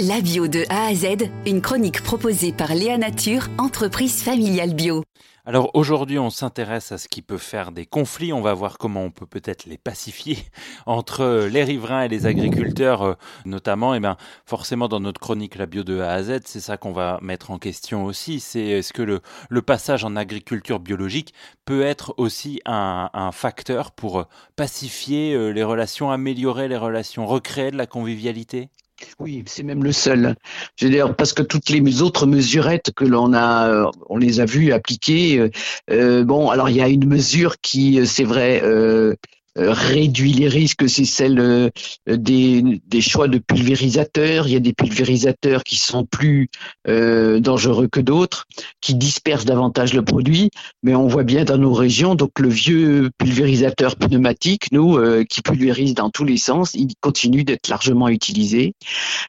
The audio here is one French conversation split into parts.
La bio de A à Z, une chronique proposée par Léa Nature, entreprise familiale bio. Alors aujourd'hui, on s'intéresse à ce qui peut faire des conflits. On va voir comment on peut peut-être les pacifier entre les riverains et les agriculteurs, euh, notamment. Eh forcément, dans notre chronique La bio de A à Z, c'est ça qu'on va mettre en question aussi. C'est est-ce que le, le, passage en agriculture biologique peut être aussi un, un facteur pour pacifier euh, les relations, améliorer les relations, recréer de la convivialité? Oui, c'est même le seul. Je veux dire, parce que toutes les autres mesurettes que l'on a, euh, on les a vues appliquer. Euh, euh, bon, alors il y a une mesure qui, c'est vrai, euh, réduit les risques, c'est celle euh, des, choix de pulvérisateurs. Il y a des pulvérisateurs qui sont plus euh, dangereux que d'autres, qui dispersent davantage le produit. Mais on voit bien dans nos régions, donc le vieux pulvérisateur pneumatique, nous, qui pulvérise dans tous les sens, il continue d'être largement utilisé.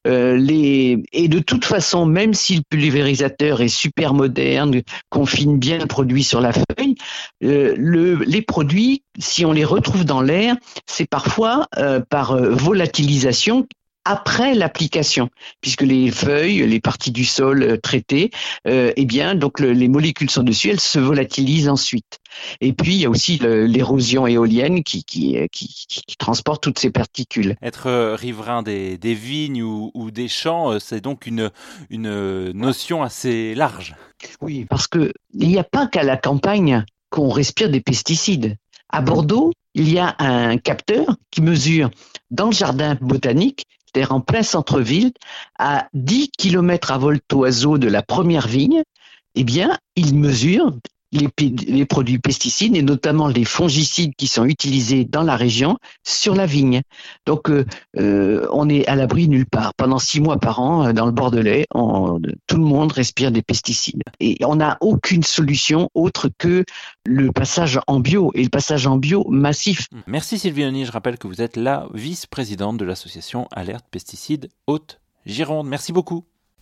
et de toute façon, même si le pulvérisateur est super moderne, confine bien le produit sur la feuille, le, les produits, si on les retrouve dans l'air, c'est parfois euh, par euh, volatilisation après l'application, puisque les feuilles, les parties du sol euh, traitées, eh bien, donc les molécules sont dessus, elles se volatilisent ensuite. Et puis il y a aussi l'érosion éolienne qui, qui, qui, transporte toutes ces particules. Être riverain des, des vignes ou, ou, des champs, c'est donc une, une notion assez large. Oui, parce que il n'y a pas qu'à la campagne qu'on respire des pesticides. À Bordeaux, il y a un capteur qui mesure dans le jardin botanique, c'est-à-dire en plein centre-ville, à 10 km à vol oiseau de la première vigne, eh bien, il mesure les, produits pesticides et notamment les fongicides qui sont utilisés dans la région sur la vigne. Donc, euh, euh, on est à l'abri nulle part. Pendant six mois par an, euh, dans le Bordelais, tout le monde respire des pesticides. Et on n'a aucune solution autre que le passage en bio et le passage en bio massif. Merci Sylvie Je rappelle que vous êtes la vice-présidente de l'association Alerte Pesticides Haute-Gironde. Merci beaucoup.